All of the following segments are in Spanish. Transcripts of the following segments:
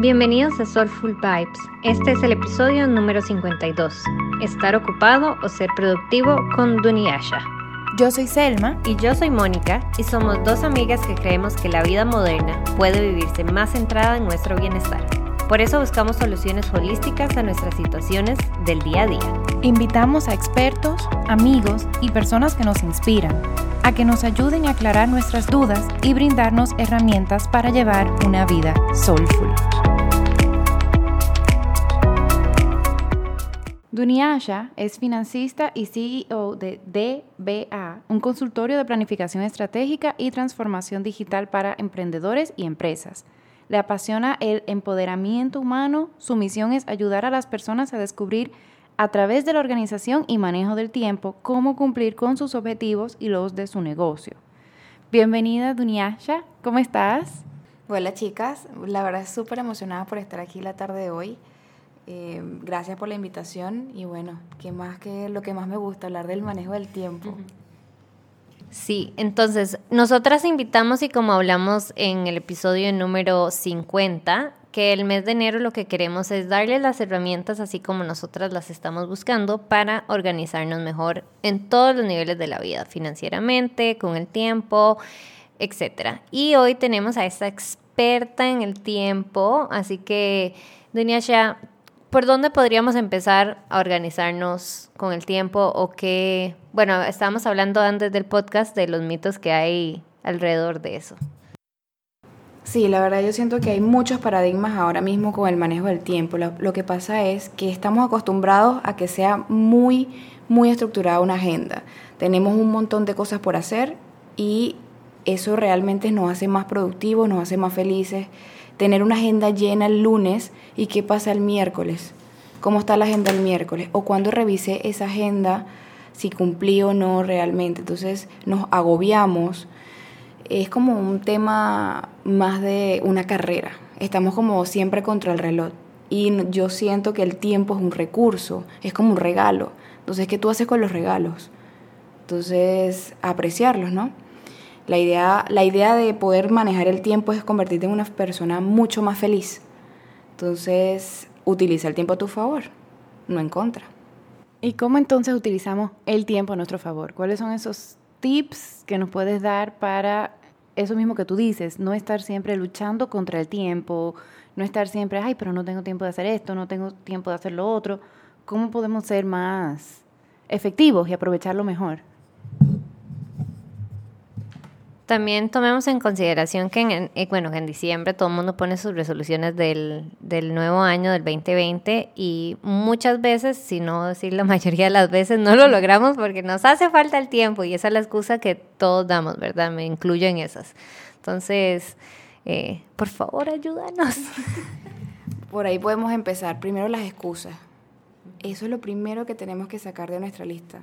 Bienvenidos a Soulful Vibes. Este es el episodio número 52. Estar ocupado o ser productivo con Duniasha. Yo soy Selma y yo soy Mónica y somos dos amigas que creemos que la vida moderna puede vivirse más centrada en nuestro bienestar. Por eso buscamos soluciones holísticas a nuestras situaciones del día a día. Invitamos a expertos, amigos y personas que nos inspiran a que nos ayuden a aclarar nuestras dudas y brindarnos herramientas para llevar una vida soulful. Duniasha es financista y CEO de DBA, un consultorio de planificación estratégica y transformación digital para emprendedores y empresas. Le apasiona el empoderamiento humano, su misión es ayudar a las personas a descubrir a través de la organización y manejo del tiempo cómo cumplir con sus objetivos y los de su negocio. Bienvenida Duniasha, ¿cómo estás? Hola chicas, la verdad es súper emocionada por estar aquí la tarde de hoy. Eh, gracias por la invitación y bueno, ¿qué más que lo que más me gusta, hablar del manejo del tiempo. Sí, entonces nosotras invitamos y como hablamos en el episodio número 50, que el mes de enero lo que queremos es darle las herramientas así como nosotras las estamos buscando para organizarnos mejor en todos los niveles de la vida, financieramente, con el tiempo, etc. Y hoy tenemos a esta experta en el tiempo, así que, Dunia ya ¿Por dónde podríamos empezar a organizarnos con el tiempo o qué? Bueno, estábamos hablando antes del podcast de los mitos que hay alrededor de eso. Sí, la verdad yo siento que hay muchos paradigmas ahora mismo con el manejo del tiempo. Lo, lo, que pasa es que estamos acostumbrados a que sea muy, muy estructurada una agenda. Tenemos un montón de cosas por hacer y eso realmente nos hace más productivos, nos hace más felices tener una agenda llena el lunes y qué pasa el miércoles, cómo está la agenda el miércoles, o cuando revisé esa agenda, si cumplí o no realmente. Entonces nos agobiamos. Es como un tema más de una carrera. Estamos como siempre contra el reloj. Y yo siento que el tiempo es un recurso, es como un regalo. Entonces, ¿qué tú haces con los regalos? Entonces, apreciarlos, ¿no? La idea, la idea de poder manejar el tiempo es convertirte en una persona mucho más feliz. Entonces, utiliza el tiempo a tu favor, no en contra. ¿Y cómo entonces utilizamos el tiempo a nuestro favor? ¿Cuáles son esos tips que nos puedes dar para eso mismo que tú dices, no estar siempre luchando contra el tiempo, no estar siempre, ay, pero no tengo tiempo de hacer esto, no tengo tiempo de hacer lo otro? ¿Cómo podemos ser más efectivos y aprovecharlo mejor? También tomemos en consideración que en, eh, bueno, en diciembre todo el mundo pone sus resoluciones del, del, nuevo año, del 2020, y muchas veces, si no decir la mayoría de las veces, no lo logramos porque nos hace falta el tiempo y esa es la excusa que todos damos, ¿verdad? Me incluyo en esas. Entonces, eh, por favor, ayúdanos. Por ahí podemos empezar. Primero las excusas. Eso es lo primero que tenemos que sacar de nuestra lista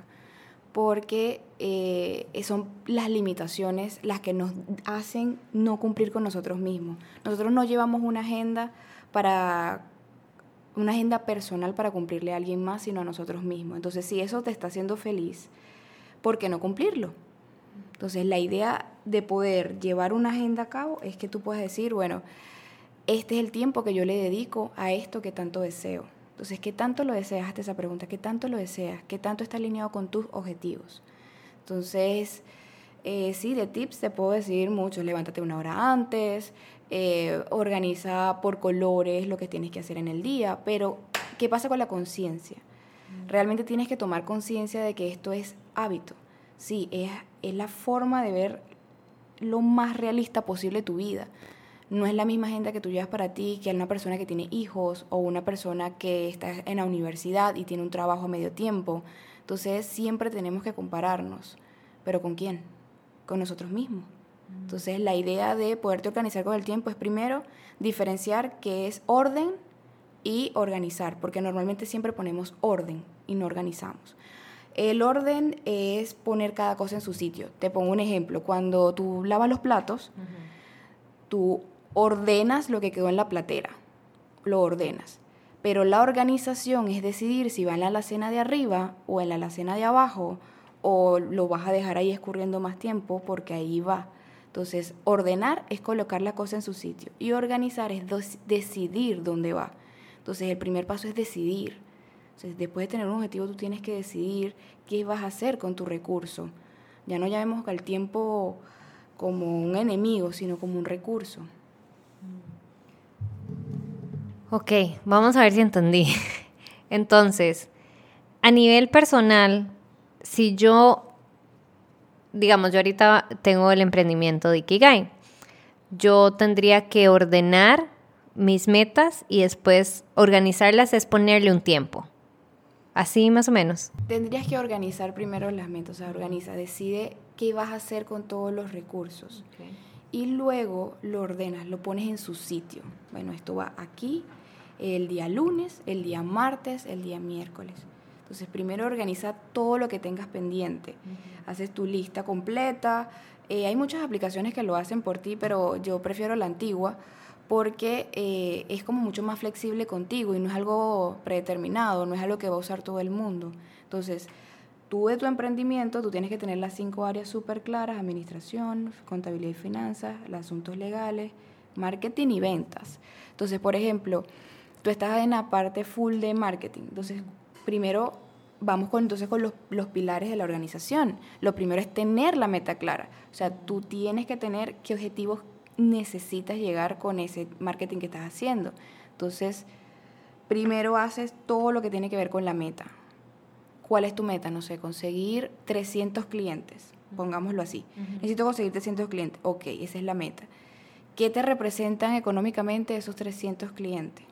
porque eh, son las limitaciones las que nos hacen no cumplir con nosotros mismos. Nosotros no llevamos una agenda para una agenda personal para cumplirle a alguien más, sino a nosotros mismos. Entonces, si eso te está haciendo feliz, ¿por qué no cumplirlo? Entonces, la idea de poder llevar una agenda a cabo es que tú puedes decir, bueno, este es el tiempo que yo le dedico a esto que tanto deseo. Entonces, ¿qué tanto lo deseas? Hazte esa pregunta. ¿Qué tanto lo deseas? ¿Qué tanto está alineado con tus objetivos? Entonces, eh, sí, de tips te puedo decir mucho. Levántate una hora antes, eh, organiza por colores lo que tienes que hacer en el día, pero ¿qué pasa con la conciencia? Mm. Realmente tienes que tomar conciencia de que esto es hábito. Sí, es, es la forma de ver lo más realista posible tu vida no es la misma agenda que tú llevas para ti que una persona que tiene hijos o una persona que está en la universidad y tiene un trabajo a medio tiempo. Entonces siempre tenemos que compararnos. ¿Pero con quién? Con nosotros mismos. Entonces la idea de poderte organizar con el tiempo es primero diferenciar qué es orden y organizar, porque normalmente siempre ponemos orden y no organizamos. El orden es poner cada cosa en su sitio. Te pongo un ejemplo. Cuando tú lavas los platos, tú ordenas lo que quedó en la platera, lo ordenas. Pero la organización es decidir si va en la alacena de arriba o en la alacena de abajo o lo vas a dejar ahí escurriendo más tiempo porque ahí va. Entonces, ordenar es colocar la cosa en su sitio y organizar es decidir dónde va. Entonces, el primer paso es decidir. Entonces, después de tener un objetivo, tú tienes que decidir qué vas a hacer con tu recurso. Ya no llamemos al tiempo como un enemigo, sino como un recurso. Ok, vamos a ver si entendí. Entonces, a nivel personal, si yo, digamos, yo ahorita tengo el emprendimiento de Ikigai, yo tendría que ordenar mis metas y después organizarlas es ponerle un tiempo. Así más o menos. Tendrías que organizar primero las metas, o sea, organiza, decide qué vas a hacer con todos los recursos. Y luego lo ordenas, lo pones en su sitio. Bueno, esto va aquí el día lunes, el día martes, el día miércoles. Entonces, primero organiza todo lo que tengas pendiente. Haces tu lista completa. Eh, hay muchas aplicaciones que lo hacen por ti, pero yo prefiero la antigua porque eh, es como mucho más flexible contigo y no es algo predeterminado, no es algo que va a usar todo el mundo. Entonces, de tu emprendimiento, tú tienes que tener las cinco áreas súper claras, administración, contabilidad y finanzas, los asuntos legales, marketing y ventas. Entonces, por ejemplo, tú estás en la parte full de marketing. Entonces, primero vamos con, entonces con los, los, pilares de la organización. Lo primero es tener la meta clara. O sea, tú tienes que tener qué objetivos necesitas llegar con ese marketing que estás haciendo. Entonces, primero haces todo lo que tiene que ver con la meta. ¿Cuál es tu meta? No sé, conseguir 300 clientes, pongámoslo así. Necesito conseguir 300 clientes. Ok, esa es la meta. ¿Qué te representan económicamente esos 300 clientes?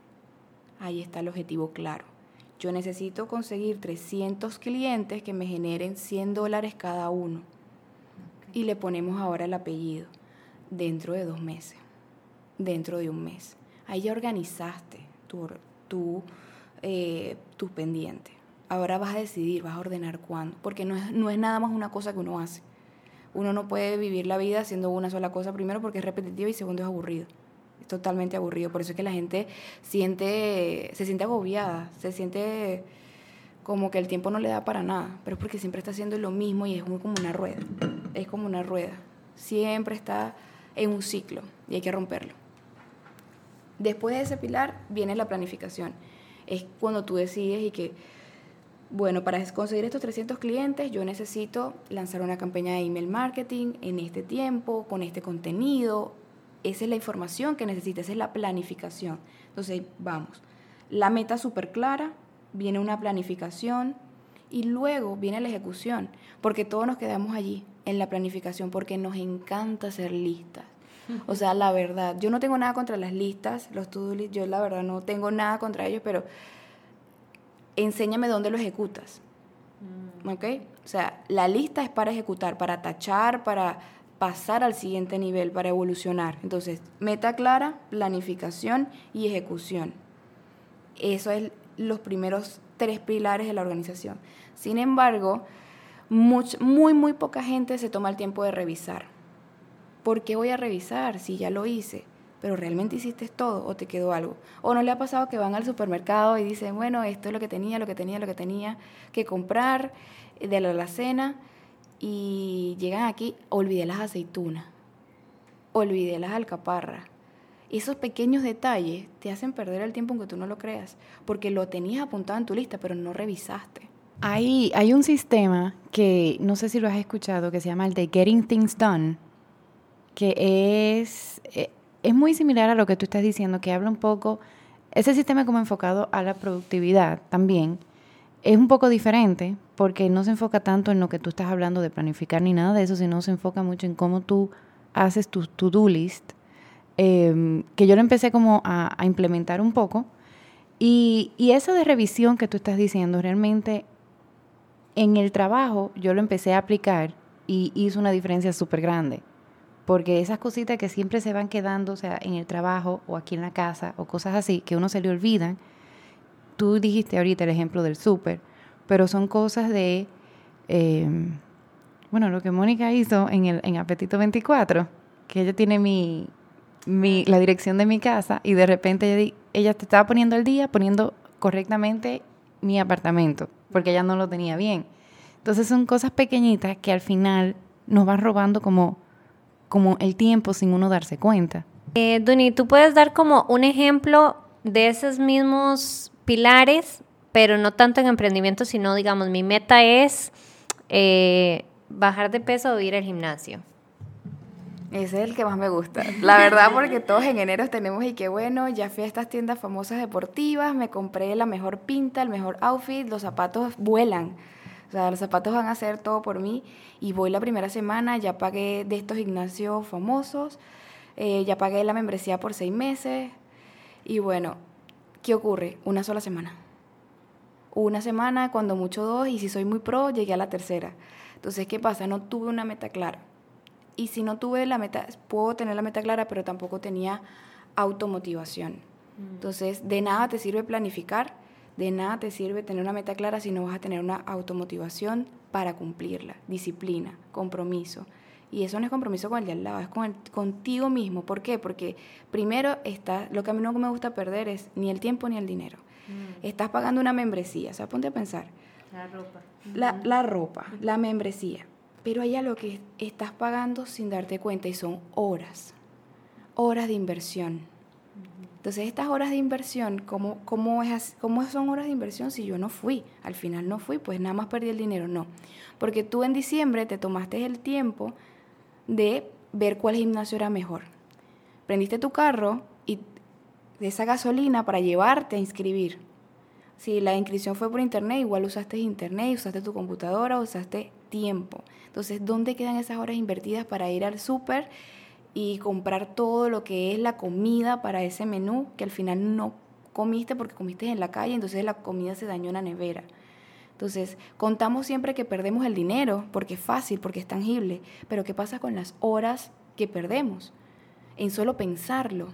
Ahí está el objetivo claro. Yo necesito conseguir 300 clientes que me generen 100 dólares cada uno. Y le ponemos ahora el apellido dentro de dos meses, dentro de un mes. Ahí ya organizaste tu, tu, eh, tus pendientes. Ahora vas a decidir, vas a ordenar cuándo, porque no es, no es nada más una cosa que uno hace. Uno no puede vivir la vida haciendo una sola cosa, primero porque es repetitivo y segundo es aburrido. Es totalmente aburrido. Por eso es que la gente siente, se siente agobiada, se siente como que el tiempo no le da para nada, pero es porque siempre está haciendo lo mismo y es como una rueda. Es como una rueda. Siempre está en un ciclo y hay que romperlo. Después de ese pilar viene la planificación. Es cuando tú decides y que, bueno, para conseguir estos 300 clientes yo necesito lanzar una campaña de email marketing en este tiempo, con este contenido. Esa es la información que necesitas, esa es la planificación. Entonces, vamos, la meta súper clara, viene una planificación y luego viene la ejecución, porque todos nos quedamos allí en la planificación porque nos encanta hacer listas. O sea, la verdad, yo no tengo nada contra las listas, los to-do lists, yo la verdad no tengo nada contra ellos, pero enséñame dónde lo ejecutas. Mm. ¿Ok? O sea, la lista es para ejecutar, para tachar, para pasar al siguiente nivel, para evolucionar. Entonces, meta clara, planificación y ejecución. Eso es los primeros tres pilares de la organización. Sin embargo, muy, muy poca gente se toma el tiempo de revisar. ¿Por qué voy a revisar si ya lo hice? Pero realmente hiciste todo o te quedó algo. O no le ha pasado que van al supermercado y dicen, bueno, esto es lo que tenía, lo que tenía, lo que tenía que comprar de la alacena y llegan aquí, olvidé las aceitunas, olvidé las alcaparras. Esos pequeños detalles te hacen perder el tiempo aunque tú no lo creas, porque lo tenías apuntado en tu lista, pero no revisaste. Hay, hay un sistema que no sé si lo has escuchado, que se llama el de Getting Things Done, que es, eh, es muy similar a lo que tú estás diciendo, que habla un poco, ese sistema como enfocado a la productividad también, es un poco diferente porque no se enfoca tanto en lo que tú estás hablando de planificar ni nada de eso, sino se enfoca mucho en cómo tú haces tu to-do list, em, que yo lo empecé como a, a implementar un poco. Y, y, eso de revisión que tú estás diciendo realmente en el trabajo yo lo empecé a aplicar y hizo una diferencia súper grande. Porque esas cositas que siempre se van quedando, o sea, en el trabajo o aquí en la casa o cosas así, que uno se le olvidan. Tú dijiste ahorita el ejemplo del súper, pero son cosas de, em, bueno, lo que Mónica hizo en, el, en Apetito 24, que ella tiene mi, mi, la dirección de mi casa y de repente ella, ella te estaba poniendo el día, poniendo correctamente mi apartamento porque ella no lo tenía bien. Entonces son cosas pequeñitas que al final nos van robando como, como el tiempo sin uno darse cuenta. Eh, Duni, ¿tú puedes dar como un ejemplo de esos mismos pilares, pero no tanto en emprendimiento, sino digamos, mi meta es eh, bajar de peso o ir al gimnasio? Ese es el que más me gusta. La verdad, porque todos en enero tenemos y qué bueno, ya fui a estas tiendas famosas deportivas, me compré la mejor pinta, el mejor outfit, los zapatos vuelan. O sea, los zapatos van a hacer todo por mí y voy la primera semana, ya pagué de estos gimnasios famosos, eh, ya pagué la membresía por seis meses y bueno, ¿qué ocurre? Una sola semana. Una semana, cuando mucho dos y si soy muy pro, llegué a la tercera. Entonces, ¿qué pasa? No tuve una meta clara y si no tuve la meta, puedo tener la meta clara, pero tampoco tenía automotivación. Mm. Entonces, de nada te sirve planificar, de nada te sirve tener una meta clara si no vas a tener una automotivación para cumplirla, disciplina, compromiso. Y eso no es compromiso con el de al lado, es con contigo mismo. ¿Por qué? Porque primero está, lo que a mí no me gusta perder es ni el tiempo ni el dinero. Mm. Estás pagando una membresía, o sea, ponte a pensar. La ropa. La, la ropa, la membresía pero hay algo que estás pagando sin darte cuenta y son horas, horas de inversión. Entonces, estas horas de inversión, ¿cómo, cómo, es, ¿cómo son horas de inversión si yo no fui? Al final no fui, pues nada más perdí el dinero. No, porque tú en diciembre te tomaste el tiempo de ver cuál gimnasio era mejor. Prendiste tu carro y de esa gasolina para llevarte a inscribir. Si la inscripción fue por internet, igual usaste internet, usaste tu computadora, usaste tiempo. Entonces, ¿dónde quedan esas horas invertidas para ir al súper y comprar todo lo que es la comida para ese menú que al final no comiste porque comiste en la calle, entonces la comida se dañó en la nevera? Entonces, contamos siempre que perdemos el dinero porque es fácil, porque es tangible, pero ¿qué pasa con las horas que perdemos en solo pensarlo?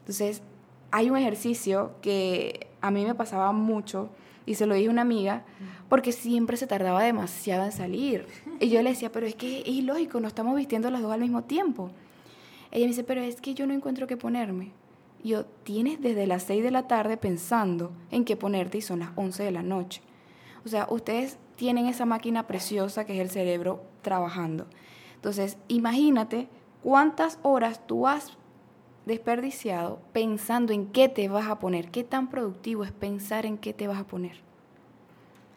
Entonces, hay un ejercicio que a mí me pasaba mucho y se lo dije a una amiga, porque siempre se tardaba demasiado en salir. Y yo le decía, pero es que es ilógico, no estamos vistiendo las dos al mismo tiempo. Ella me dice, pero es que yo no encuentro qué ponerme. Y yo, tienes desde las 6 de la tarde pensando en qué ponerte y son las 11 de la noche. O sea, ustedes tienen esa máquina preciosa que es el cerebro trabajando. Entonces, imagínate cuántas horas tú has desperdiciado pensando en qué te vas a poner. ¿Qué tan productivo es pensar en qué te vas a poner?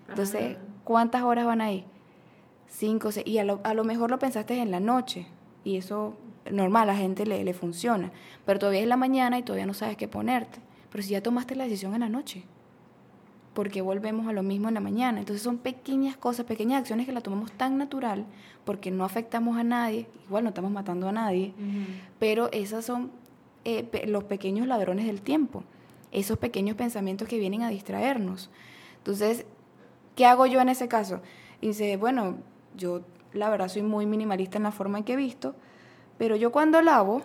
Entonces, ¿cuántas horas van ahí? Cinco, seis. Y a lo, a lo mejor lo pensaste en la noche. Y eso, normal, a la gente le, le funciona. Pero todavía es la mañana y todavía no sabes qué ponerte. Pero si ya tomaste la decisión en la noche, porque volvemos a lo mismo en la mañana. Entonces son pequeñas cosas, pequeñas acciones que la tomamos tan natural porque no afectamos a nadie, igual no estamos matando a nadie, pero esas son eh, los pequeños ladrones del tiempo, esos pequeños pensamientos que vienen a distraernos. Entonces, ¿qué hago yo en ese caso? Y dice, bueno, yo la verdad soy muy minimalista en la forma en que he visto, pero yo cuando lavo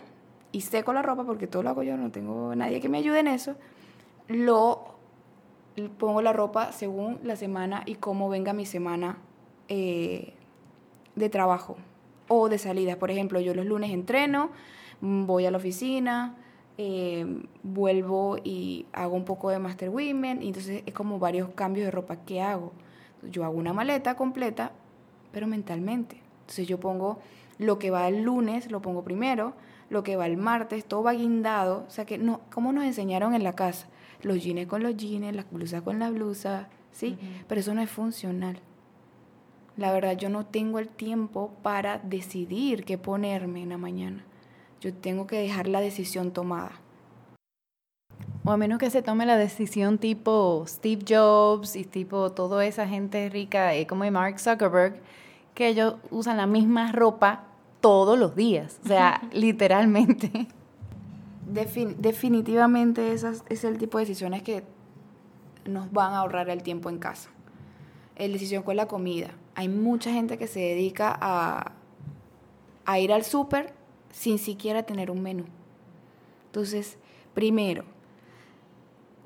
y seco la ropa, porque todo lo hago yo, no tengo nadie que me ayude en eso, lo pongo la ropa según la semana y cómo venga mi semana eh, de trabajo o de salida. Por ejemplo, yo los lunes entreno, Mm, voy a la oficina, eh, vuelvo y hago un poco de Master Women, y entonces es como varios cambios de ropa que hago. Yo hago una maleta completa, pero mentalmente. Entonces yo pongo lo que va el lunes, lo pongo primero, lo que va el martes, todo va guindado. O sea que, no, ¿cómo nos enseñaron en la casa? Los jeans con los jeans, las blusas con las blusas, ¿sí? Pero eso no es funcional. La verdad, yo no tengo el tiempo para decidir qué ponerme en la mañana. Yo tengo que dejar la decisión tomada. O a menos que se tome la decisión tipo Steve Jobs y tipo toda esa gente rica eh, como Mark Zuckerberg, que ellos usan la misma ropa todos los días, o sea, literalmente. definitivamente esas es el tipo de decisiones que nos van a ahorrar el tiempo en casa. El decisión con la comida. Hay mucha gente que se dedica a, a ir al súper sin siquiera tener un menú. Entonces, primero,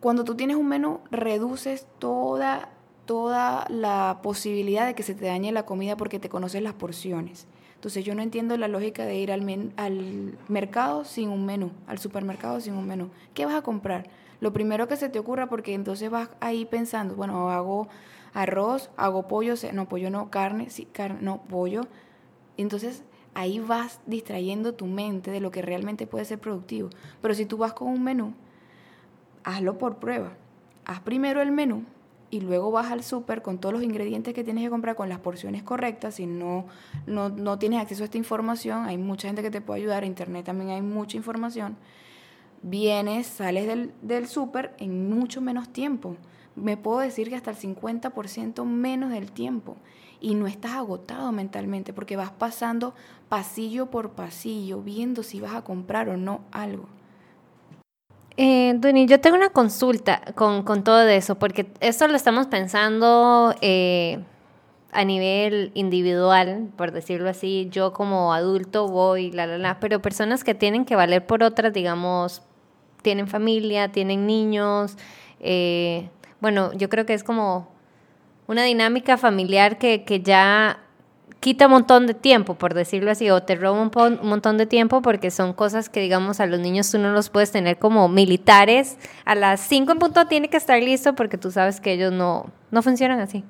cuando tú tienes un menú, reduces toda, toda la posibilidad de que se te dañe la comida porque te conoces las porciones. Entonces yo no entiendo la lógica de ir al, al mercado sin un menú, al supermercado sin un menú. ¿Qué vas a comprar? Lo primero que se te ocurra porque entonces vas ahí pensando, bueno, hago arroz, hago pollo, no, pollo no, carne, sí, carne, no, pollo. Entonces ahí vas distrayendo tu mente de lo que realmente puede ser productivo. Pero si tú vas con un menú, hazlo por prueba. Haz primero el menú y luego vas al súper con todos los ingredientes que tienes que comprar con las porciones correctas. Si no, no, no, tienes acceso a esta información, hay mucha gente que te puede ayudar. Internet también hay mucha información. Vienes, sales del, del súper en mucho menos tiempo. Me puedo decir que hasta el 50% menos del tiempo. Y no estás agotado mentalmente porque vas pasando pasillo por pasillo, viendo si vas a comprar o no algo. Eh, Duni, yo tengo una consulta con, con, todo eso, porque esto lo estamos pensando eh, a nivel individual, por decirlo así. Yo como adulto voy, la, la, la, pero personas que tienen que valer por otras, digamos, tienen familia, tienen niños. Eh, bueno, yo creo que es como una dinámica familiar que, que ya quita un montón de tiempo, por decirlo así, o te roba un, montón de tiempo porque son cosas que, digamos, a los niños tú no los puedes tener como militares. A las 5 en punto tiene que estar listo porque tú sabes que ellos no, no funcionan así.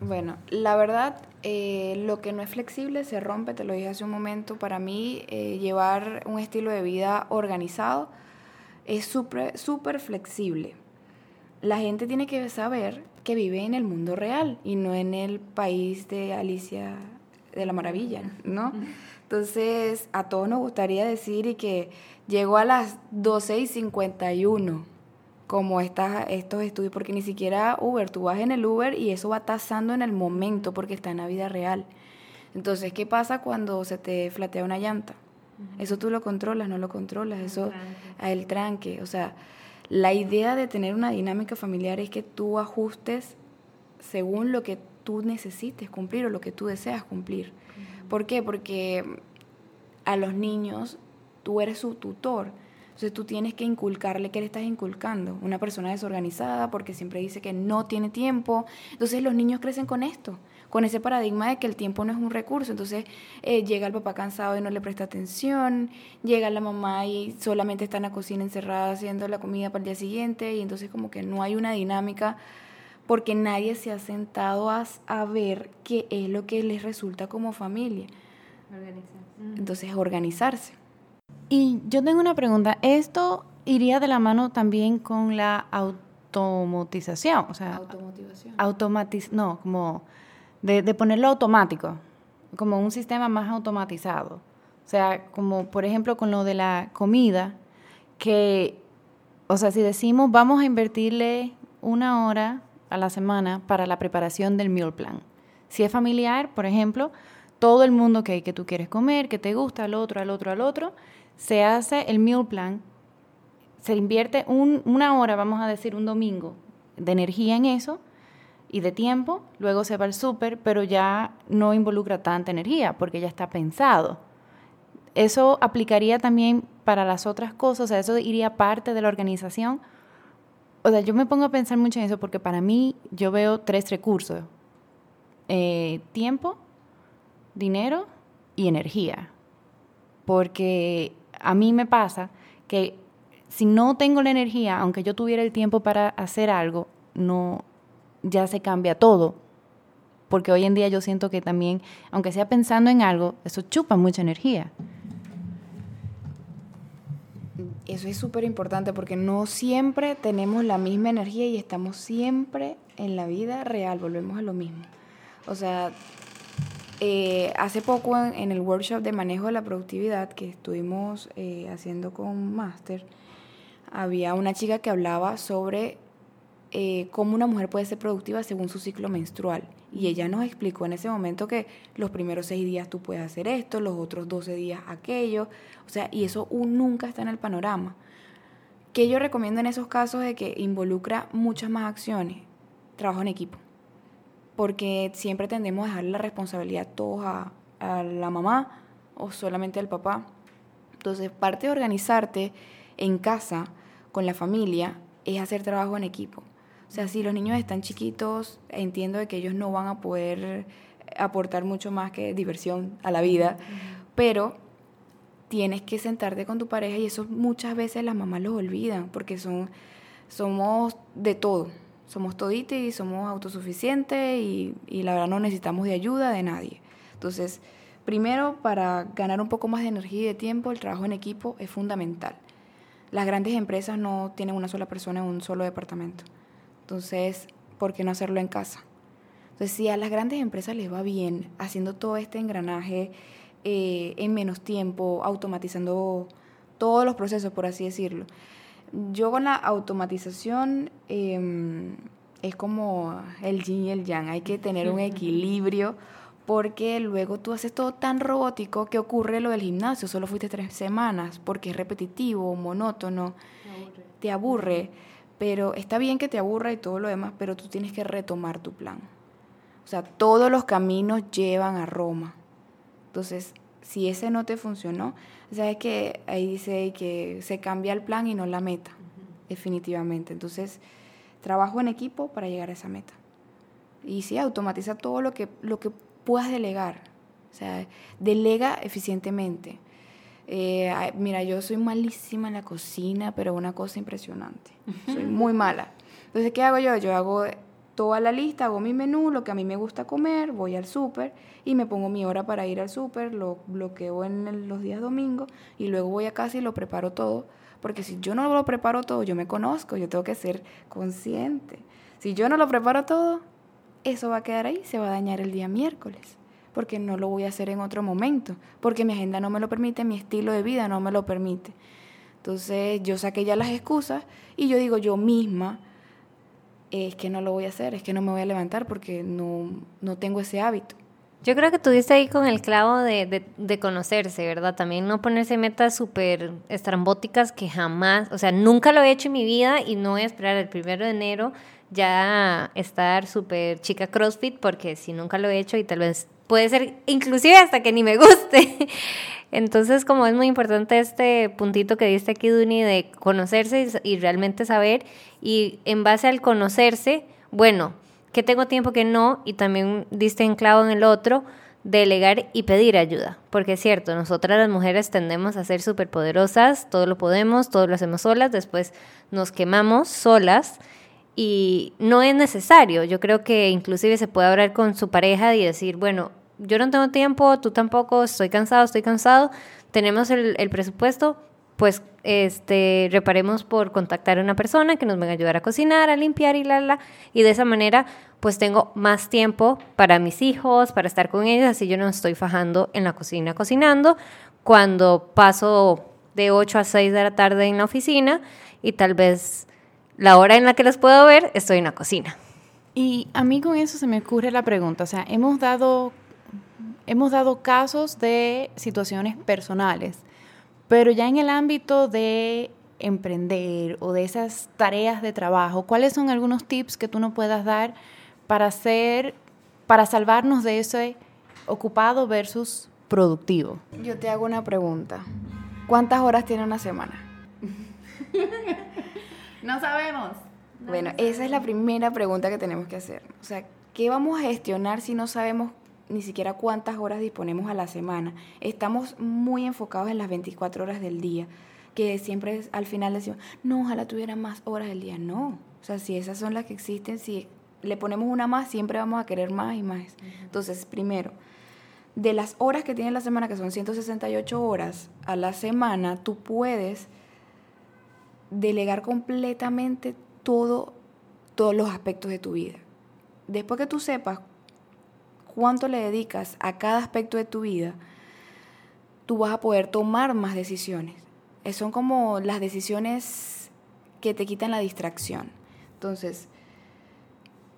Bueno, la verdad, eh, lo que no es flexible se rompe, te lo dije hace un momento. Para mí, eh, llevar un estilo de vida organizado es súper super flexible. La gente tiene que saber que vive en el mundo real y no en el país de Alicia de la Maravilla, ¿no? Entonces, a todos nos gustaría decir y que llegó a las 12 y 51 como estas, estos estudios, porque ni siquiera Uber, tú vas en el Uber y eso va tasando en el momento porque está en la vida real. Entonces, ¿qué pasa cuando se te flatea una llanta? Eso tú lo controlas, no lo controlas, eso a el tranque, o sea, la idea de tener una dinámica familiar es que tú ajustes según lo que tú necesites cumplir o lo que tú deseas cumplir. ¿Por qué? Porque a los niños tú eres su tutor. Entonces tú tienes que inculcarle qué le estás inculcando. Una persona desorganizada porque siempre dice que no tiene tiempo. Entonces los niños crecen con esto con ese paradigma de que el tiempo no es un recurso. Entonces eh, llega el papá cansado y no le presta atención, llega la mamá y solamente está en la cocina encerrada haciendo la comida para el día siguiente y entonces como que no hay una dinámica porque nadie se ha sentado a, a ver qué es lo que les resulta como familia. Organizarse. Entonces, organizarse. Y yo tengo una pregunta. ¿Esto iría de la mano también con la automatización? O sea, automotivación. Automatiz no, como de, ponerlo automático, como un sistema más automatizado. O sea, como por ejemplo con lo de la comida, que, o sea, si decimos vamos a invertirle una hora a la semana para la preparación del meal plan. Si es familiar, por ejemplo, todo el mundo que, que tú quieres comer, que te gusta, al otro, al otro, al otro, se hace el meal plan, se invierte una hora, vamos a decir un domingo, de energía en eso, y de tiempo, luego se va al súper, pero ya no involucra tanta energía porque ya está pensado. Eso aplicaría también para las otras cosas, o sea, eso iría parte de la organización. O sea, yo me pongo a pensar mucho en eso porque para mí yo veo tres recursos. Eh, tiempo, dinero y energía. Porque a mí me pasa que si no tengo la energía, aunque yo tuviera el tiempo para hacer algo, no, ya se cambia todo. Porque hoy en día yo siento que también, aunque sea pensando en algo, eso chupa mucha energía. Eso es súper importante porque no siempre tenemos la misma energía y estamos siempre en la vida real, volvemos a lo mismo. O sea, eh, hace poco en, el workshop de manejo de la productividad que estuvimos eh, haciendo con Master, había una chica que hablaba sobre eh, cómo una mujer puede ser productiva según su ciclo menstrual. Y ella nos explicó en ese momento que los primeros seis días tú puedes hacer esto, los otros doce días aquello. O sea, y eso nunca está en el panorama. ¿Qué yo recomiendo en esos casos de que involucra muchas más acciones? Trabajo en equipo. Porque siempre tendemos a dejar la responsabilidad todos a, a la mamá o solamente al papá. Entonces, parte de organizarte en casa con la familia es hacer trabajo en equipo. O sea, si los niños están chiquitos, entiendo de que ellos no van a poder aportar mucho más que diversión a la vida, pero tienes que sentarte con tu pareja y eso muchas veces las mamás lo olvidan porque son, somos de todo, somos toditos y somos autosuficientes y, y la verdad no necesitamos de ayuda de nadie. Entonces, primero, para ganar un poco más de energía y de tiempo, el trabajo en equipo es fundamental. Las grandes empresas no tienen una sola persona en un solo departamento. Entonces, ¿por qué no hacerlo en casa? Entonces, si a las grandes empresas les va bien haciendo todo este engranaje eh, en menos tiempo, automatizando todos los procesos, por así decirlo. Yo con la automatización em, es como el yin y el yang, hay que tener un equilibrio porque luego tú haces todo tan robótico que ocurre lo del gimnasio, solo fuiste tres semanas porque es repetitivo, monótono, te aburre, pero está bien que te aburra y todo lo demás, pero tú tienes que retomar tu plan. O sea, todos los caminos llevan a Roma. Entonces, si ese no te funcionó, sabes que ahí dice que se cambia el plan y no la meta, definitivamente. Entonces, trabajo en equipo para llegar a esa meta. Y sí, automatiza todo lo que, lo que puedas delegar. O sea, delega eficientemente. Eh, mira, yo soy malísima en la cocina, pero una cosa impresionante. Soy muy mala. Entonces, ¿qué hago yo? Yo hago toda la lista, hago mi menú, lo que a mí me gusta comer, voy al súper y me pongo mi hora para ir al súper, lo bloqueo en los días domingos y luego voy a casa y lo preparo todo. Porque si yo no lo preparo todo, yo me conozco, yo tengo que ser consciente. Si yo no lo preparo todo, eso va a quedar ahí, se va a dañar el día miércoles, porque no lo voy a hacer en otro momento, porque mi agenda no me lo permite, mi estilo de vida no me lo permite. Entonces yo saqué ya las excusas y yo digo yo misma, es que no lo voy a hacer, es que no me voy a levantar porque no, no tengo ese hábito. Yo creo que tuviste ahí con el clavo de, de, conocerse, ¿verdad? También no ponerse metas súper estrambóticas que jamás, o sea, nunca lo he hecho en mi vida y no voy a esperar el primero de enero ya estar súper chica CrossFit porque si nunca lo he hecho y tal vez puede ser inclusive hasta que ni me guste. Entonces, como es muy importante este puntito que diste aquí, Duni, de conocerse y, realmente saber, y en base al conocerse, bueno, que tengo tiempo que no, y también diste en clavo en el otro, delegar y pedir ayuda, porque es cierto, nosotras las mujeres tendemos a ser súper poderosas, todo lo podemos, todo lo hacemos solas, después nos quemamos solas y no es necesario. Yo creo que inclusive se puede hablar con su pareja y decir, bueno, yo no tengo tiempo, tú tampoco, estoy cansado, estoy cansado, tenemos el, presupuesto, pues este reparemos por contactar a una persona que nos venga a ayudar a cocinar, a limpiar y la la y de esa manera pues tengo más tiempo para mis hijos, para estar con ellos, así yo no estoy fajando en la cocina cocinando cuando paso de 8 a 6 de la tarde en la oficina y tal vez la hora en la que los puedo ver estoy en la cocina. Y a mí con eso se me ocurre la pregunta, o sea, hemos dado hemos dado casos de situaciones personales, pero ya en el ámbito de emprender o de esas tareas de trabajo, ¿cuáles son algunos tips que tú nos puedas dar para hacer, para salvarnos de ese ocupado versus productivo? Yo te hago una pregunta. ¿Cuántas horas tiene una semana? no sabemos. bueno, esa es la primera pregunta que tenemos que hacer. O sea, ¿qué vamos a gestionar si no sabemos ni siquiera cuántas horas disponemos a la semana. Estamos muy enfocados en las 24 horas del día, que siempre al final decimos, no, ojalá tuviera más horas del día. No, o sea, si esas son las que existen, si le ponemos una más, siempre vamos a querer más y más. Entonces, primero, de las horas que tiene la semana, que son 168 horas a la semana, tú puedes delegar completamente todo, todos los aspectos de tu vida. Después que tú sepas cuánto le dedicas a cada aspecto de tu vida, tú vas a poder tomar más decisiones. Son como las decisiones que te quitan la distracción. Entonces,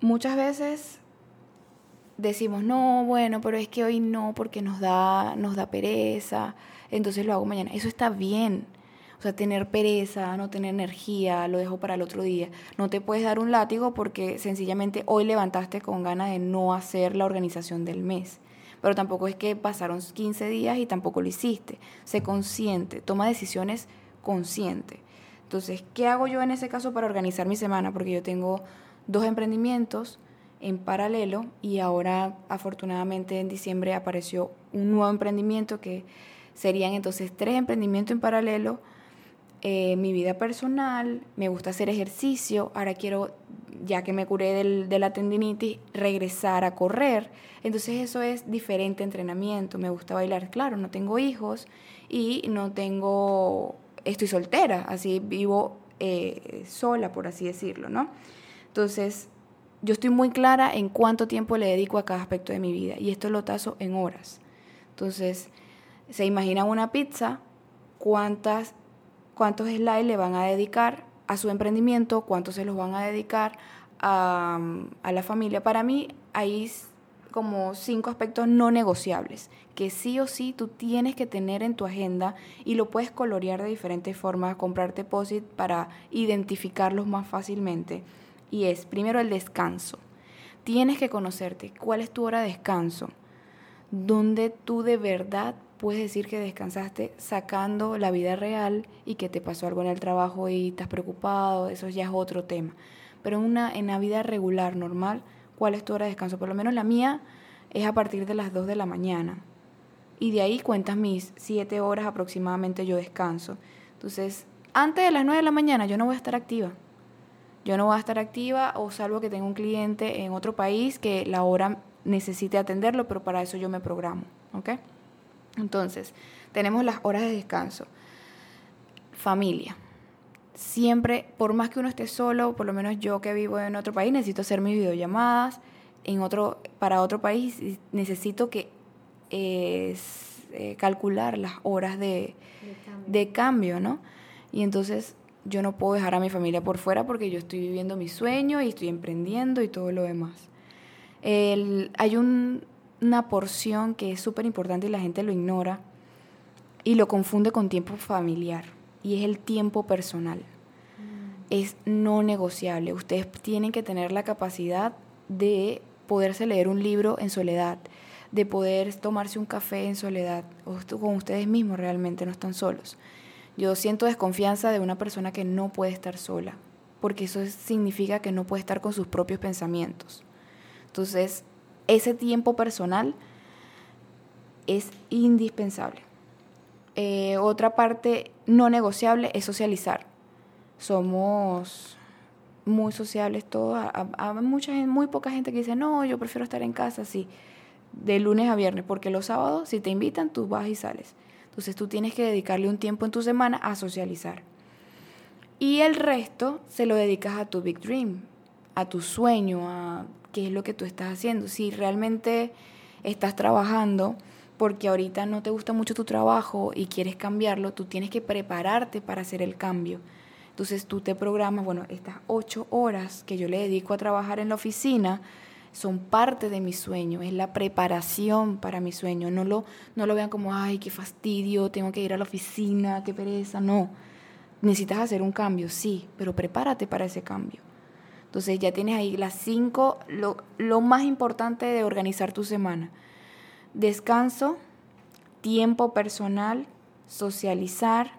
muchas veces decimos, no, bueno, pero es que hoy no, porque nos da, nos da pereza, entonces lo hago mañana. Eso está bien. O sea, tener pereza, no tener energía, lo dejo para el otro día. No te puedes dar un látigo porque sencillamente hoy levantaste con ganas de no hacer la organización del mes. Pero tampoco es que pasaron 15 días y tampoco lo hiciste. Sé consciente, toma decisiones consciente. Entonces, ¿qué hago yo en ese caso para organizar mi semana? Porque yo tengo dos emprendimientos en paralelo y ahora afortunadamente en diciembre apareció un nuevo emprendimiento que serían entonces tres emprendimientos en paralelo eh, mi vida personal, me gusta hacer ejercicio, ahora quiero ya que me curé del, de la tendinitis, regresar a correr. Entonces eso es diferente entrenamiento. Me gusta bailar, claro, no tengo hijos y no tengo, estoy soltera, así vivo eh, sola, por así decirlo, ¿no? Entonces, yo estoy muy clara en cuánto tiempo le dedico a cada aspecto de mi vida y esto lo tazo en horas. Entonces, se imagina una pizza, cuántas, cuántos slides le van a dedicar a su emprendimiento, cuántos se los van a dedicar a, la familia. Para mí hay como cinco aspectos no negociables que sí o sí tú tienes que tener en tu agenda y lo puedes colorear de diferentes formas, comprar deposit para identificarlos más fácilmente. Y es primero el descanso. Tienes que conocerte cuál es tu hora de descanso, donde tú de verdad puedes decir que descansaste sacando la vida real y que te pasó algo en el trabajo y estás preocupado, eso ya es otro tema. Pero una, en la vida regular, normal, ¿cuál es tu hora de descanso? Por lo menos la mía es a partir de las 2 de la mañana y de ahí cuentas mis siete horas aproximadamente yo descanso. Entonces, antes de las nueve de la mañana yo no voy a estar activa. Yo no voy a estar activa o salvo que tenga un cliente en otro país que la hora necesite atenderlo, pero para eso yo me programo. ¿Ok? Entonces, tenemos las horas de descanso. Familia. Siempre, por más que uno esté solo, por lo menos yo que vivo en otro país, necesito hacer mis videollamadas en otro, para otro país, necesito que es eh, calcular las horas de, de, cambio. ¿no? Y entonces yo no puedo dejar a mi familia por fuera porque yo estoy viviendo mi sueño y estoy emprendiendo y todo lo demás. hay una porción que es súper importante y la gente lo ignora y lo confunde con tiempo familiar y es el tiempo personal. Mm. Es no negociable. Ustedes tienen que tener la capacidad de poderse leer un libro en soledad, de poder tomarse un café en soledad o con ustedes mismos realmente, no están solos. Yo siento desconfianza de una persona que no puede estar sola, porque eso significa que no puede estar con sus propios pensamientos. Entonces, ese tiempo personal es indispensable. Eh, otra parte no negociable es socializar. Somos muy sociables todos. Hay mucha, muy poca gente que dice, no, yo prefiero estar en casa, sí de lunes a viernes, porque los sábados, si te invitan, tú vas y sales. Entonces tú tienes que dedicarle un tiempo en tu semana a socializar. Y el resto se lo dedicas a tu big dream, a tu sueño, a qué es lo que tú estás haciendo. Si realmente estás trabajando porque ahorita no te gusta mucho tu trabajo y quieres cambiarlo, tú tienes que prepararte para hacer el cambio. Entonces tú te programas, bueno, estas ocho horas que yo le dedico a trabajar en la oficina, son parte de mi sueño, es la preparación para mi sueño. No lo, no lo vean como, ay, qué fastidio, tengo que ir a la oficina, qué pereza. No, necesitas hacer un cambio, sí, pero prepárate para ese cambio. Entonces ya tienes ahí las cinco, lo, lo más importante de organizar tu semana. Descanso, tiempo personal, socializar,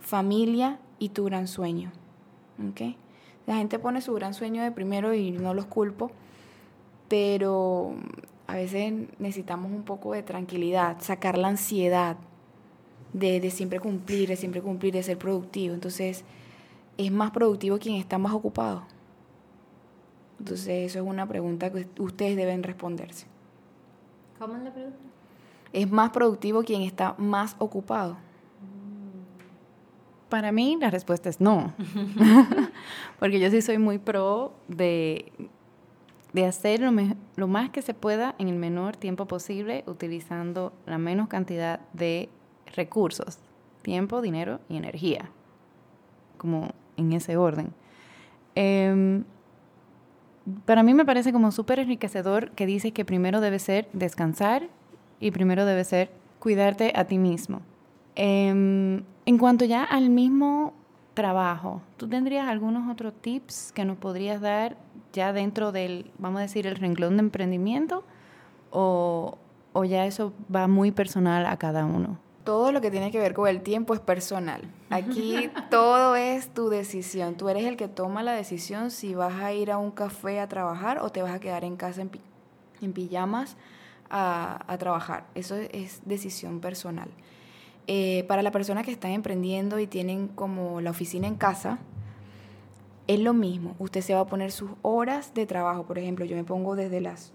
familia y tu gran sueño. La gente pone su gran sueño de primero y no los culpo pero a veces necesitamos un poco de tranquilidad, sacar la ansiedad de, de, siempre cumplir, de siempre cumplir, de ser productivo. Entonces, es más productivo quien está más ocupado. Entonces, eso es una pregunta que ustedes deben responderse. ¿Cómo es la pregunta? Es más productivo quien está más ocupado. Para mí la respuesta es no, porque yo sí soy muy pro de de hacer lo, más que se pueda en el menor tiempo posible utilizando la menos cantidad de recursos, tiempo, dinero y energía, como en ese orden. Em, para mí me parece como súper enriquecedor que dice que primero debe ser descansar y primero debe ser cuidarte a ti mismo. Em, en cuanto ya al mismo trabajo, ¿tú tendrías algunos otros tips que nos podrías dar ya dentro del, vamos a decir, el renglón de emprendimiento o, o ya eso va muy personal a cada uno? Todo lo que tiene que ver con el tiempo es personal. Aquí todo es tu decisión. Tú eres el que toma la decisión si vas a ir a un café a trabajar o te vas a quedar en casa en, en pijamas a, a, trabajar. Eso es decisión personal. Eh, para la persona que está emprendiendo y tienen como la oficina en casa, es lo mismo. Usted se va a poner sus horas de trabajo. Por ejemplo, yo me pongo desde las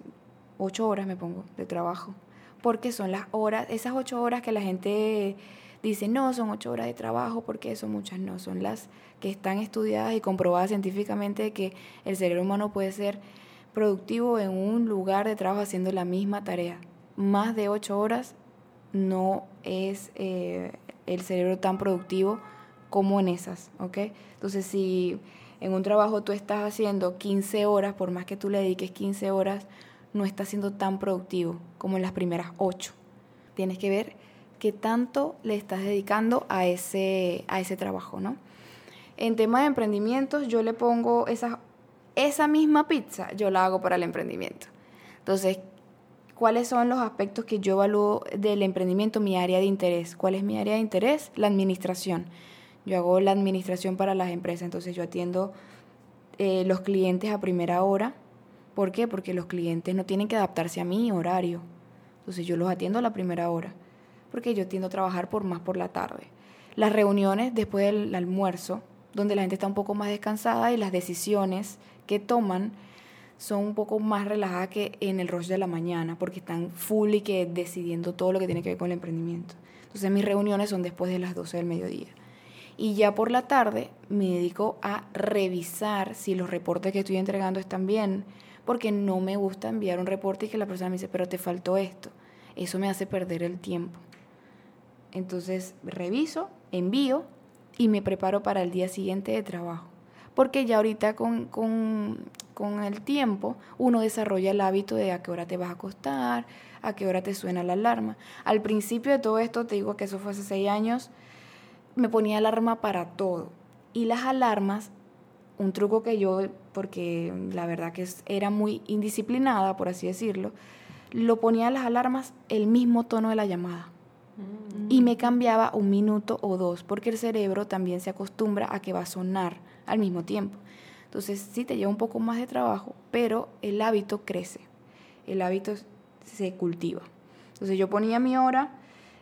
8 horas, me pongo de trabajo. Porque son las horas, esas 8 horas que la gente dice, no, son 8 horas de trabajo, porque son muchas, no, son las que están estudiadas y comprobadas científicamente que el cerebro humano puede ser productivo en un lugar de trabajo haciendo la misma tarea. Más de 8 horas no es eh, el cerebro tan productivo como en esas, ¿ok? Entonces, si en un trabajo tú estás haciendo 15 horas, por más que tú le dediques 15 horas, no está siendo tan productivo como en las primeras 8. Tienes que ver qué tanto le estás dedicando a ese, a ese trabajo, ¿no? En tema de emprendimientos, yo le pongo esa, esa misma pizza, yo la hago para el emprendimiento. Entonces, ¿cuáles son los aspectos que yo evalúo del emprendimiento, mi área de interés? ¿Cuál es mi área de interés? La administración. Yo hago la administración para las empresas, entonces yo atiendo eh, los clientes a primera hora. ¿Por qué? Porque los clientes no tienen que adaptarse a mi horario. Entonces yo los atiendo a la primera hora, porque yo tiendo a trabajar por más por la tarde. Las reuniones después del almuerzo, donde la gente está un poco más descansada y las decisiones que toman son un poco más relajadas que en el rush de la mañana, porque están full y que decidiendo todo lo que tiene que ver con el emprendimiento. Entonces mis reuniones son después de las 12 del mediodía. Y ya por la tarde me dedico a revisar si los reportes que estoy entregando están bien, porque no me gusta enviar un reporte y que la persona me dice, pero te faltó esto. Eso me hace perder el tiempo. Entonces reviso, envío y me preparo para el día siguiente de trabajo. Porque ya ahorita con, con, con el tiempo uno desarrolla el hábito de a qué hora te vas a acostar, a qué hora te suena la alarma. Al principio de todo esto, te digo que eso fue hace seis años, me ponía alarma para todo. Y las alarmas, un truco que yo, porque la verdad que era muy indisciplinada, por así decirlo, lo ponía las alarmas el mismo tono de la llamada. Y me cambiaba un minuto o dos, porque el cerebro también se acostumbra a que va a sonar al mismo tiempo. Entonces sí te lleva un poco más de trabajo, pero el hábito crece, el hábito se cultiva. Entonces yo ponía mi hora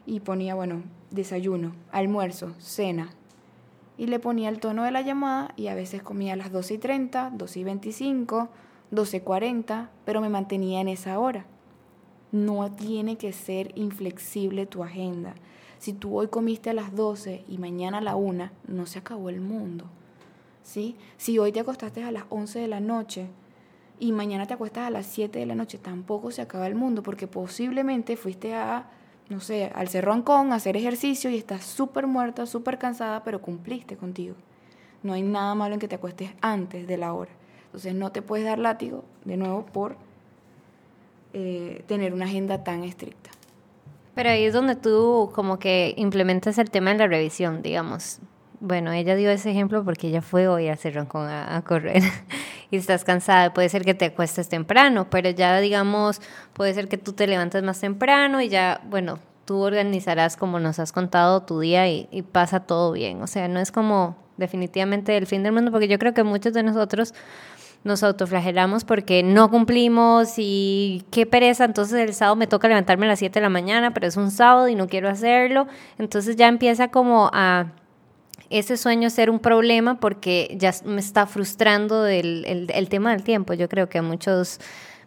y ponía, bueno, desayuno, almuerzo, cena. Y le ponía el tono de la llamada y a veces comía a las 12 y 30, 12 y 25, 12 y 40, pero me mantenía en esa hora. No tiene que ser inflexible tu agenda. Si tú hoy comiste a las 12 y mañana a la 1, no se acabó el mundo. ¿Sí? Si hoy te acostaste a las 11 de la noche y mañana te acuestas a las 7 de la noche, tampoco se acaba el mundo porque posiblemente fuiste a no sé, al Cerro Ancón, hacer ejercicio y estás súper muerta, súper cansada, pero cumpliste contigo. No hay nada malo en que te acuestes antes de la hora. Entonces no te puedes dar látigo, de nuevo, por eh, tener una agenda tan estricta. Pero ahí es donde tú como que implementas el tema de la revisión, digamos. Bueno, ella dio ese ejemplo porque ella fue hoy al Cerro Ancón a, a correr. Y estás cansada, puede ser que te acuestes temprano, pero ya digamos, puede ser que tú te levantes más temprano y ya, bueno, tú organizarás como nos has contado tu día y, pasa todo bien. O sea, no es como definitivamente el fin del mundo, porque yo creo que muchos de nosotros nos autoflagelamos porque no cumplimos y qué pereza, entonces el sábado me toca levantarme a las 7 de la mañana, pero es un sábado y no quiero hacerlo, entonces ya empieza como a ese sueño ser un problema porque ya me está frustrando el, el, tema del tiempo. Yo creo que muchos,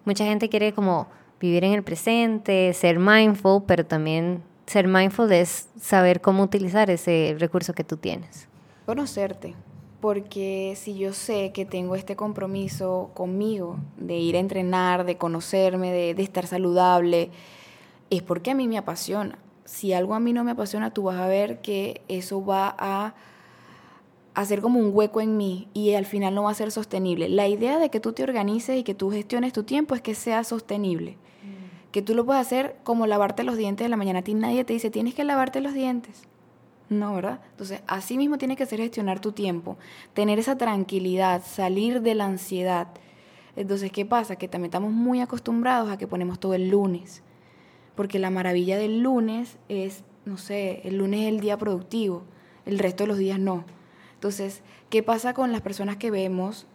mucha gente quiere como vivir en el presente, ser mindful, pero también ser mindful es saber cómo utilizar ese recurso que tú tienes. Conocerte, porque si yo sé que tengo este compromiso conmigo de ir a entrenar, de conocerme, de, de estar saludable, es porque a mí me apasiona. Si algo a mí no me apasiona, tú vas a ver que eso va a hacer como un hueco en mí y al final no va a ser sostenible. La idea de que tú te organices y que tú gestiones tu tiempo es que sea sostenible. Mm. Que tú lo puedas hacer como lavarte los dientes de la mañana. A ti nadie te dice, tienes que lavarte los dientes. No, ¿verdad? Entonces, así mismo tiene que ser gestionar tu tiempo, tener esa tranquilidad, salir de la ansiedad. Entonces, ¿qué pasa? Que también estamos muy acostumbrados a que ponemos todo el lunes. Porque la maravilla del lunes es, no sé, el lunes es el día productivo, el resto de los días no. Entonces, ¿qué pasa con las personas que vemos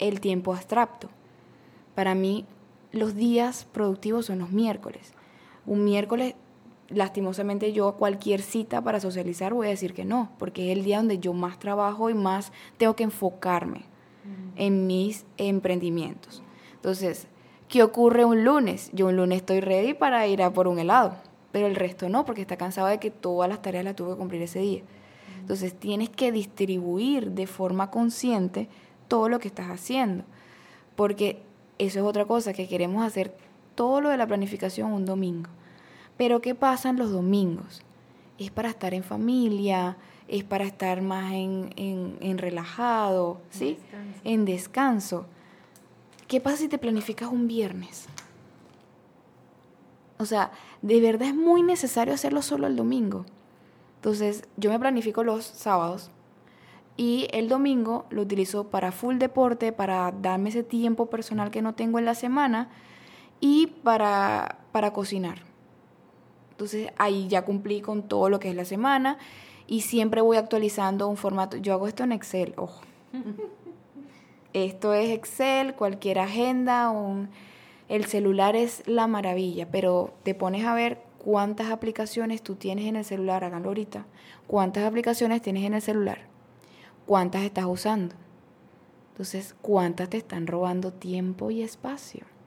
el tiempo abstracto? Para mí, los días productivos son los miércoles. Un miércoles, lastimosamente, yo a cualquier cita para socializar voy a decir que no, porque es el día donde yo más trabajo y más tengo que enfocarme. en mis emprendimientos. Entonces, ¿qué ocurre un lunes? Yo un lunes estoy ready para ir a por un helado, pero el resto no, porque está cansado de que todas las tareas las tuve que cumplir ese día. Entonces, tienes que distribuir de forma consciente todo lo que estás haciendo, porque eso es otra cosa que queremos hacer todo lo de la planificación un domingo. Pero ¿qué pasa en los domingos? Es para estar en familia, es para estar más en, en, relajado, ¿sí? En descanso. ¿Qué pasa si te planificas un viernes? O sea, de verdad es muy necesario hacerlo solo el domingo. Entonces, yo me planifico los sábados y el domingo lo utilizo para full deporte, para darme ese tiempo personal que no tengo en la semana y para, para cocinar. Entonces, ahí ya cumplí con todo lo que es la semana y siempre voy actualizando un formato. Yo hago esto en Excel, ojo. esto es Excel, cualquier agenda, un, el celular es la maravilla, pero te pones a ver cuántas aplicaciones tú tienes en el celular, háganlo ahorita, cuántas aplicaciones tienes en el celular, cuántas estás usando. Entonces, cuántas te están robando tiempo y espacio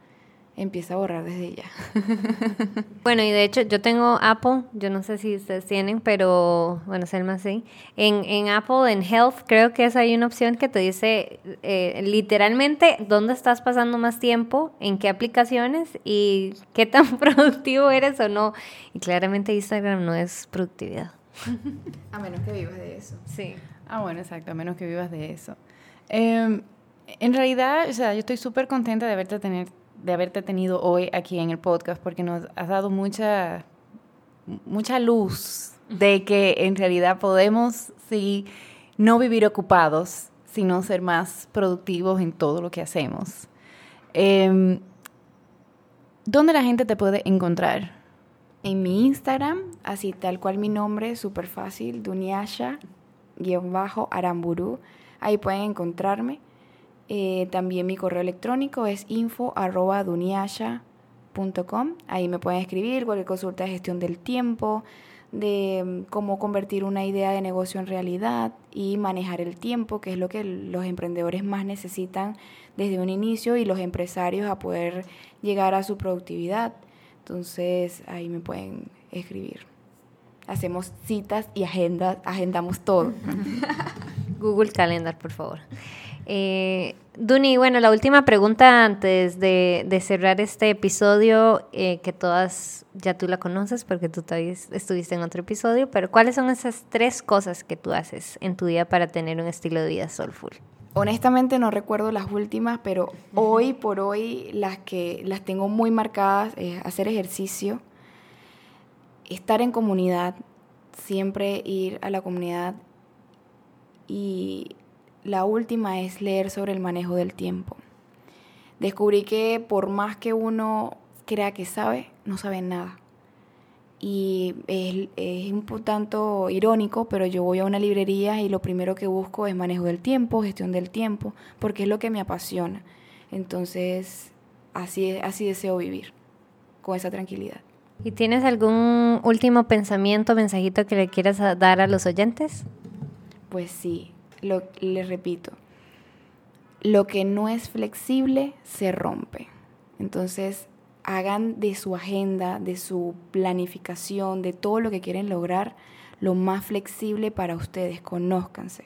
empieza a borrar desde ya. bueno, y de hecho yo tengo Apple, yo no sé si ustedes tienen, pero bueno, Selma sí. En, en Apple, en Health, creo que es hay una opción que te dice eh, literalmente dónde estás pasando más tiempo, en qué aplicaciones y qué tan productivo eres o no. Y claramente Instagram no es productividad. a menos que vivas de eso. Sí. Ah, bueno, exacto, a menos que vivas de eso. Em, en realidad, o sea, yo estoy súper contenta de verte tener de haberte tenido hoy aquí en el podcast porque nos has dado mucha, mucha luz de que en realidad podemos, sí, no vivir ocupados, sino ser más productivos en todo lo que hacemos. Em, ¿Dónde la gente te puede encontrar? En mi Instagram, así tal cual mi nombre, súper fácil, Duniasha-Aramburu. Ahí pueden encontrarme. Eh, también mi correo electrónico es info.duniasha.com. Ahí me pueden escribir cualquier consulta de gestión del tiempo, de mm, cómo convertir una idea de negocio en realidad y manejar el tiempo, que es lo que los emprendedores más necesitan desde un inicio y los empresarios a poder llegar a su productividad. Entonces ahí me pueden escribir. Hacemos citas y agendas, agendamos todo. Google Calendar, por favor. Eh, Duni, bueno, la última pregunta antes de, cerrar este episodio, eh, que todas ya tú la conoces porque tú estuviste en otro episodio, pero ¿cuáles son esas tres cosas que tú haces en tu día para tener un estilo de vida soulful? Honestamente no recuerdo las últimas, pero hoy por hoy las que las tengo muy marcadas es hacer ejercicio, estar en comunidad, siempre ir a la comunidad y la última es leer sobre el manejo del tiempo. Descubrí que por más que uno crea que sabe, no sabe nada. Y es, un tanto irónico, pero yo voy a una librería y lo primero que busco es manejo del tiempo, gestión del tiempo, porque es lo que me apasiona. Entonces, así, así deseo vivir, con esa tranquilidad. ¿Y tienes algún último pensamiento, mensajito que le quieras dar a los oyentes? Pues sí, lo, les repito, lo que no es flexible se rompe. Entonces, hagan de su agenda, de su planificación, de todo lo que quieren lograr, lo más flexible para ustedes. Conózcanse.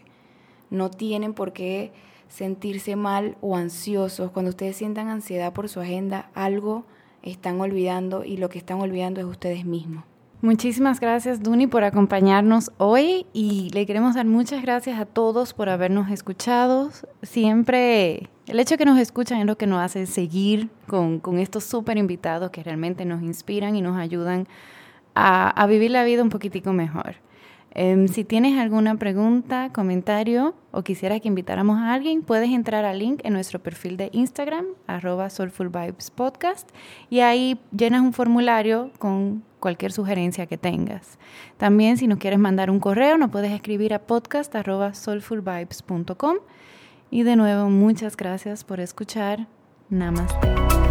No tienen por qué sentirse mal o ansiosos. Cuando ustedes sientan ansiedad por su agenda, algo están olvidando y lo que están olvidando es ustedes mismos. Muchísimas gracias, Duni, por acompañarnos hoy y le queremos dar muchas gracias a todos por habernos escuchado. Siempre el hecho de que nos escuchan es lo que nos hace seguir con, estos súper invitados que realmente nos inspiran y nos ayudan a, a vivir la vida un poquitico mejor. Em, si tienes alguna pregunta, comentario o quisieras que invitáramos a alguien, puedes entrar al link en nuestro perfil de Instagram, arroba soulfulvibespodcast, y ahí llenas un formulario con cualquier sugerencia que tengas. También si nos quieres mandar un correo, nos puedes escribir a podcast arroba soulfulvibes.com. Y de nuevo, muchas gracias por escuchar. Namaste.